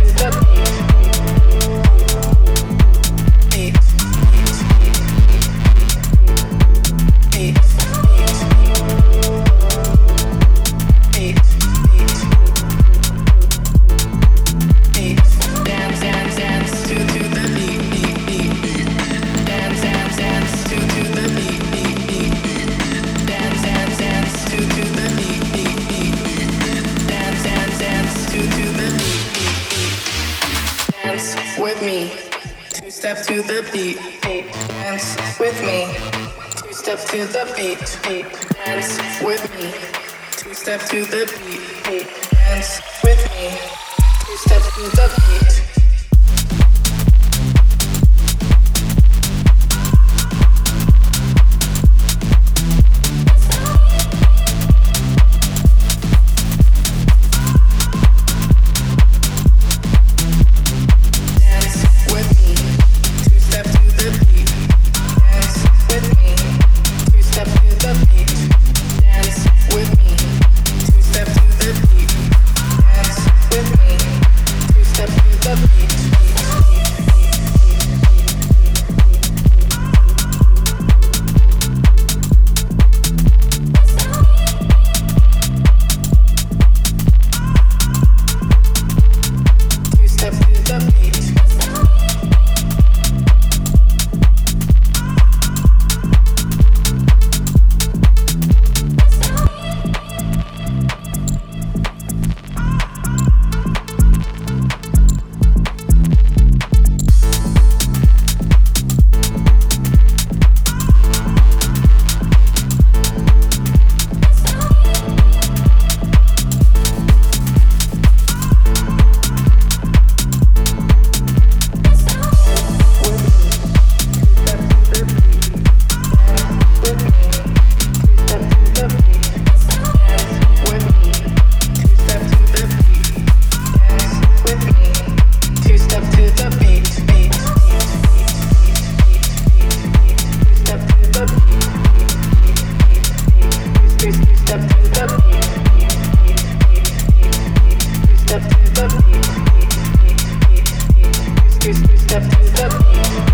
love the Love me. Step to the beat, beat. Dance with me. Two step to the beat, beat. Dance with me. Two step to the beat, beat. Dance with me. Two step to the beat. free. we step to the beat.